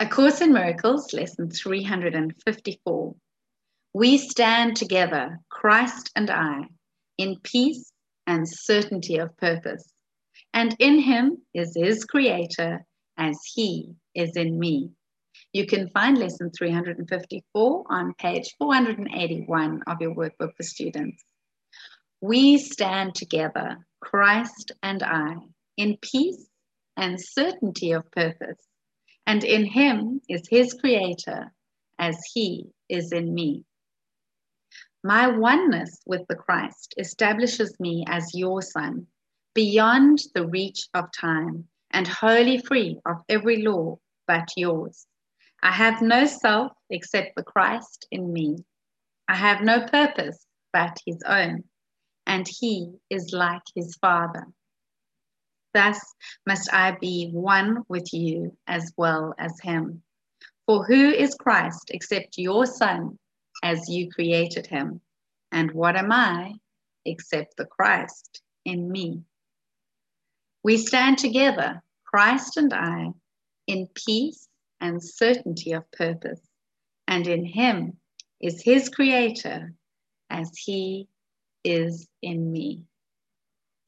A Course in Miracles, lesson 354. We stand together, Christ and I, in peace and certainty of purpose. And in him is his creator as he is in me. You can find lesson 354 on page 481 of your workbook for students. We stand together, Christ and I, in peace and certainty of purpose. And in him is his creator as he is in me. My oneness with the Christ establishes me as your son, beyond the reach of time and wholly free of every law but yours. I have no self except the Christ in me. I have no purpose but his own, and he is like his Father. Thus must I be one with you as well as him. For who is Christ except your Son, as you created him? And what am I except the Christ in me? We stand together, Christ and I, in peace and certainty of purpose, and in him is his creator as he is in me.